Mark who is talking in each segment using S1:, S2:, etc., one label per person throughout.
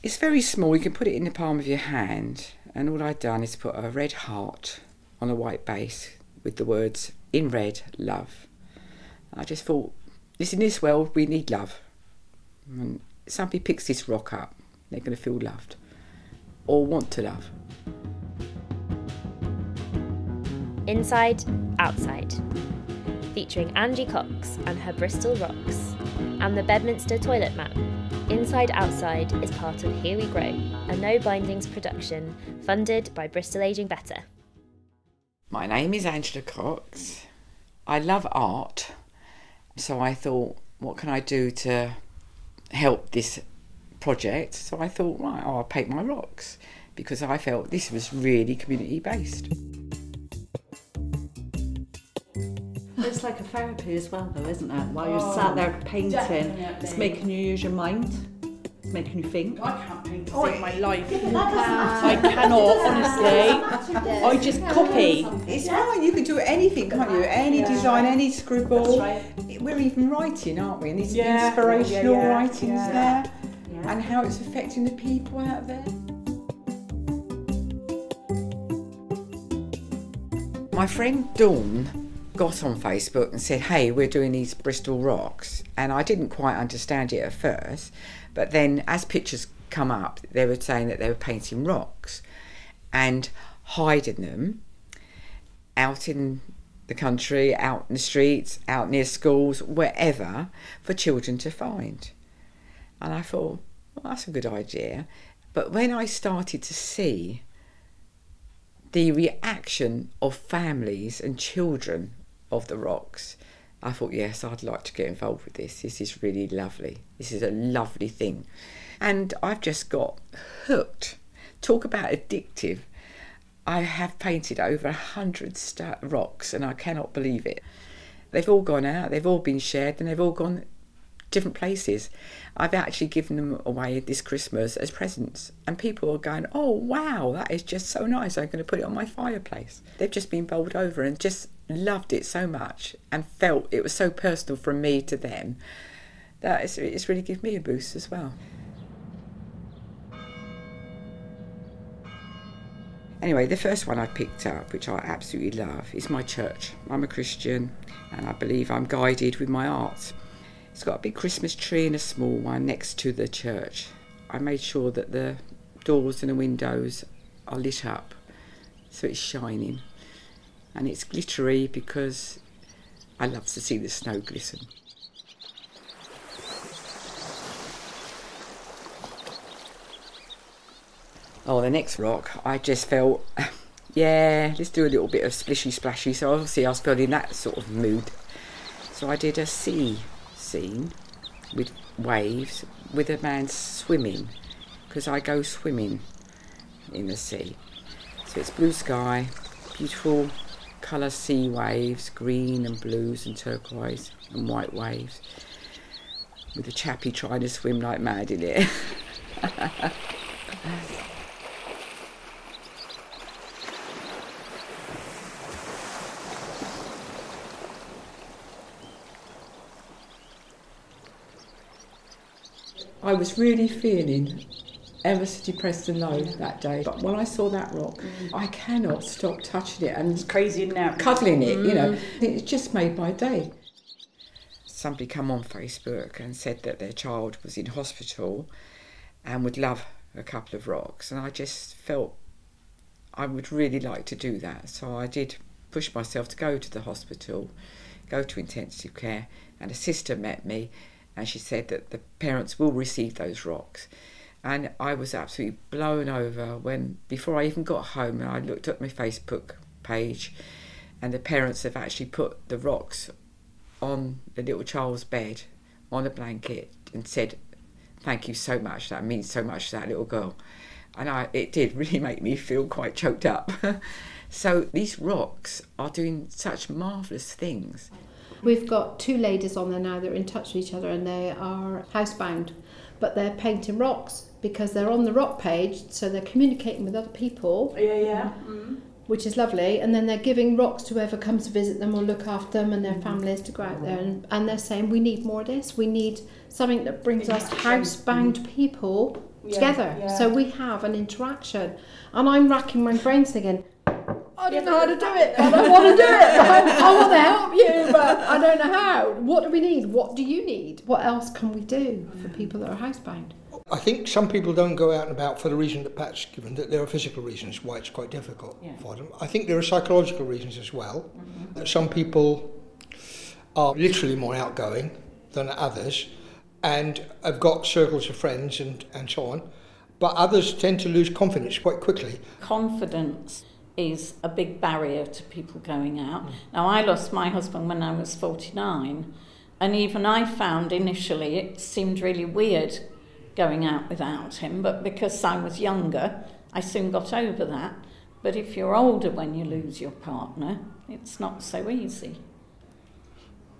S1: It's very small. You can put it in the palm of your hand. And all I'd done is put a red heart on a white base with the words in red, love. I just thought, this in this world, we need love. And somebody picks this rock up, they're going to feel loved or want to love.
S2: Inside, Outside, featuring Angie Cox and her Bristol Rocks, and the Bedminster Toilet Map. Inside Outside is part of Here We Grow, a no bindings production funded by Bristol Ageing Better.
S1: My name is Angela Cox. I love art, so I thought, what can I do to help this project? So I thought, right, I'll paint my rocks because I felt this was really community based.
S3: It's like a therapy as well, though, isn't it? While you're sat there oh, painting,
S4: definitely.
S3: it's making you use your mind, it's making you think.
S4: I can't paint to save my life. I cannot, honestly. I just copy.
S1: It's fine, you can do anything, can't you? Any design, any scribble. We're even writing, aren't we? And these
S4: Yeah.
S1: inspirational
S4: Yeah, yeah,
S1: writings
S4: yeah.
S1: there and how it's affecting the people out there. My friend Dawn got on Facebook and said, Hey, we're doing these Bristol rocks. And I didn't quite understand it at first. But then as pictures come up, they were saying that they were painting rocks and hiding them out in the country, out in the streets, out near schools, wherever, for children to find. And I thought, well, that's a good idea. But when I started to see the reaction of families and children of the rocks, I thought, yes, I'd like to get involved with this. This is really lovely. This is a lovely thing. And I've just got hooked. Talk about addictive. I have painted over a hundred sta- rocks and I cannot believe it. They've all gone out, they've all been shared, and they've all gone different places. I've actually given them away this Christmas as presents, and people are going, "Oh wow, that is just so nice! I'm going to put it on my fireplace." They've just been bowled over and just loved it so much, and felt it was so personal from me to them that it's, it's really given me a boost as well. Anyway, the first one I picked up, which I absolutely love, is my church. I'm a Christian and I believe I'm guided with my art. It's got a big Christmas tree and a small one next to the church. I made sure that the doors and the windows are lit up so it's shining. And it's glittery because I love to see the snow glisten. Oh, the next rock, I just felt, yeah, let's do a little bit of splishy splashy. So obviously I was feeling that sort of mood. So I did a sea scene with waves with a man swimming because I go swimming in the sea. So it's blue sky, beautiful colour sea waves, green and blues and turquoise and white waves. With a chappie trying to swim like mad in it. I was really feeling ever so depressed and low that day. But when I saw that rock, mm. I cannot stop touching it and
S4: it's Crazy now.
S1: cuddling it, you know. Mm. It just made my day. Somebody come on Facebook and said that their child was in hospital and would love a couple of rocks. And I just felt I would really like to do that. So I did push myself to go to the hospital, go to intensive care, and a sister met me and she said that the parents will receive those rocks. And I was absolutely blown over when, before I even got home, and I looked at my Facebook page, and the parents have actually put the rocks on the little child's bed on a blanket and said, Thank you so much. That means so much to that little girl. And I, it did really make me feel quite choked up. so these rocks are doing such marvellous things.
S5: We've got two ladies on there now that are in touch with each other and they are housebound, but they're painting rocks because they're on the rock page, so they're communicating with other people,
S4: Yeah, yeah. Mm.
S5: which is lovely. And then they're giving rocks to whoever comes to visit them or look after them and their mm. families to go out there. And, and they're saying, we need more of this. We need something that brings us housebound mm. people together.
S4: yeah.
S5: So we have an interaction. And I'm racking my brains thinking, I don't know how to do it. I don't want to do it. I, I want to help you, but I don't know how. What do we need? What do you need? What else can we do for people that are housebound?
S6: I think some people don't go out and about for the reason that Pat's given, that there are physical reasons why it's quite difficult
S3: Yeah.
S6: for them. I think there are psychological reasons as well. Mm-hmm. That some people are literally more outgoing than others and have got circles of friends and, and so on. But others tend to lose confidence quite quickly.
S3: Confidence is a big barrier to people going out. Mm. Now, I lost my husband when I was 49, and even I found initially it seemed really weird going out without him, but because I was younger, I soon got over that. But if you're older when you lose your partner, it's not so easy.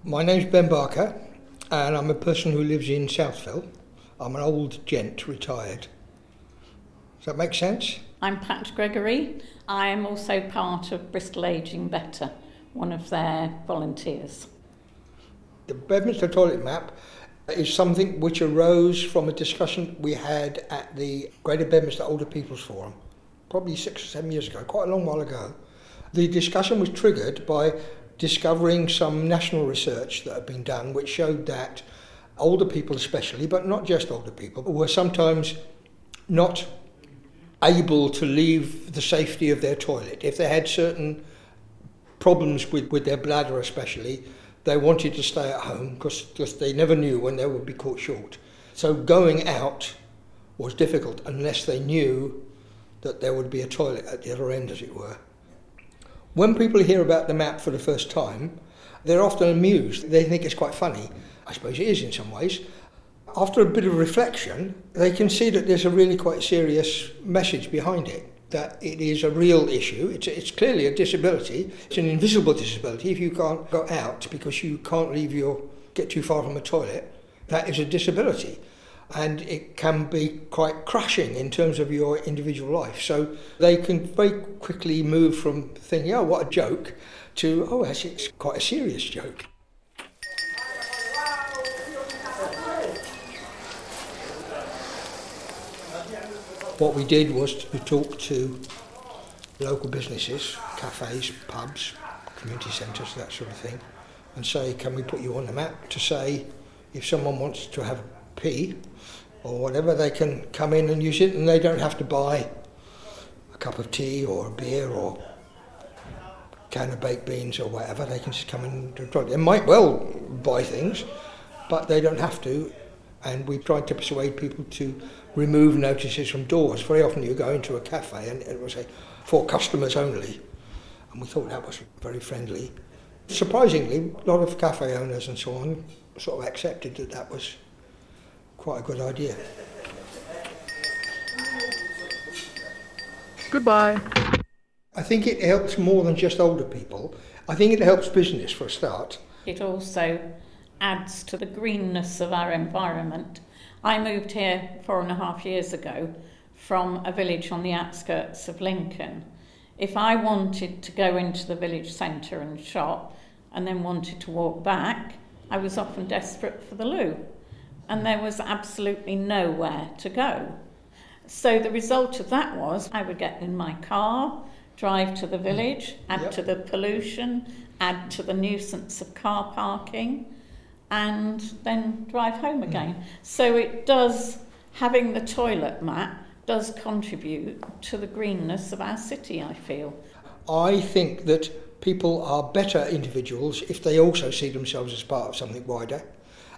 S6: My name's Ben Barker and I'm a person who lives in Southville. I'm an old gent, retired. Does that make sense?
S3: I'm Pat Gregory. I am also part of Bristol Ageing Better, one of their volunteers.
S6: The Bedminster toilet map is something which arose from a discussion we had at the Greater Bedminster Older People's Forum, probably six or seven years ago, quite a long while ago. The discussion was triggered by discovering some national research that had been done which showed that older people especially, but not just older people, were sometimes not able to leave the safety of their toilet. If they had certain problems with, with their bladder especially, they wanted to stay at home because they never knew when they would be caught short. So going out was difficult unless they knew that there would be a toilet at the other end, as it were. When people hear about the map for the first time, they're often amused. They think it's quite funny. I suppose it is in some ways. After a bit of reflection, they can see that there's a really quite serious message behind it. That it is a real issue. It's, it's clearly a disability. It's an invisible disability. If you can't go out because you can't leave your get too far from the toilet, that is a disability, and it can be quite crushing in terms of your individual life. So they can very quickly move from thinking, "Oh, what a joke," to "Oh, actually, it's quite a serious joke." What we did was to talk to local businesses, cafes, pubs, community centres, that sort of thing, and say, can we put you on the map to say if someone wants to have a pee or whatever, they can come in and use it and they don't have to buy a cup of tea or a beer or a can of baked beans or whatever. They can just come in and it. They might well buy things, but they don't have to. And we tried to persuade people to remove notices from doors. Very often you go into a cafe and it will say, for customers only. And we thought that was very friendly. Surprisingly, a lot of cafe owners and so on sort of accepted that that was quite a good idea.
S7: Goodbye.
S6: I think it helps more than just older people. I think it helps business for a start.
S3: It also adds to the greenness of our environment. I moved here four and a half years ago from a village on the outskirts of Lincoln. If I wanted to go into the village centre and shop and then wanted to walk back, I was often desperate for the loo. And there was absolutely nowhere to go. So the result of that was I would get in my car, drive to the village, add
S6: Yep.
S3: to the pollution, add to the nuisance of car parking, and then drive home mm. again. So it does, having the toilet map does contribute to the greenness of our city, I feel.
S6: I think that people are better individuals if they also see themselves as part of something wider.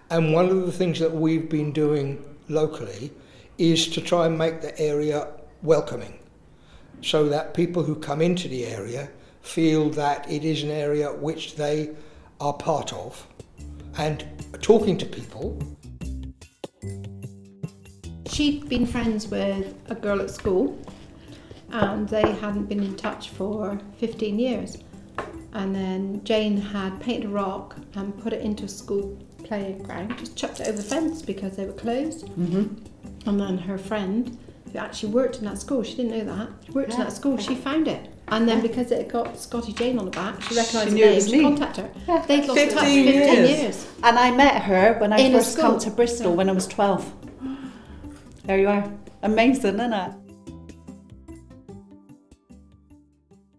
S6: And one of the things that we've been doing locally is to try and make the area welcoming so that people who come into the area feel that it is an area which they are part of. And talking to people,
S5: She'd been friends with a girl at school and they hadn't been in touch for 15 years. And then Jane had painted a rock and put it into a school playground, just chucked it over the fence because they were closed. Mm-hmm. And then her friend, who actually worked in that school, she didn't know that, she worked in that school, she found it. And then because it got Scotty Jane on the back, she recognised the name, she contacted her. They'd lost touch
S4: 15
S5: 15
S4: years.
S5: years.
S7: And I met her when I
S5: In
S7: first come to Bristol when I was 12. There you are. Amazing, isn't it?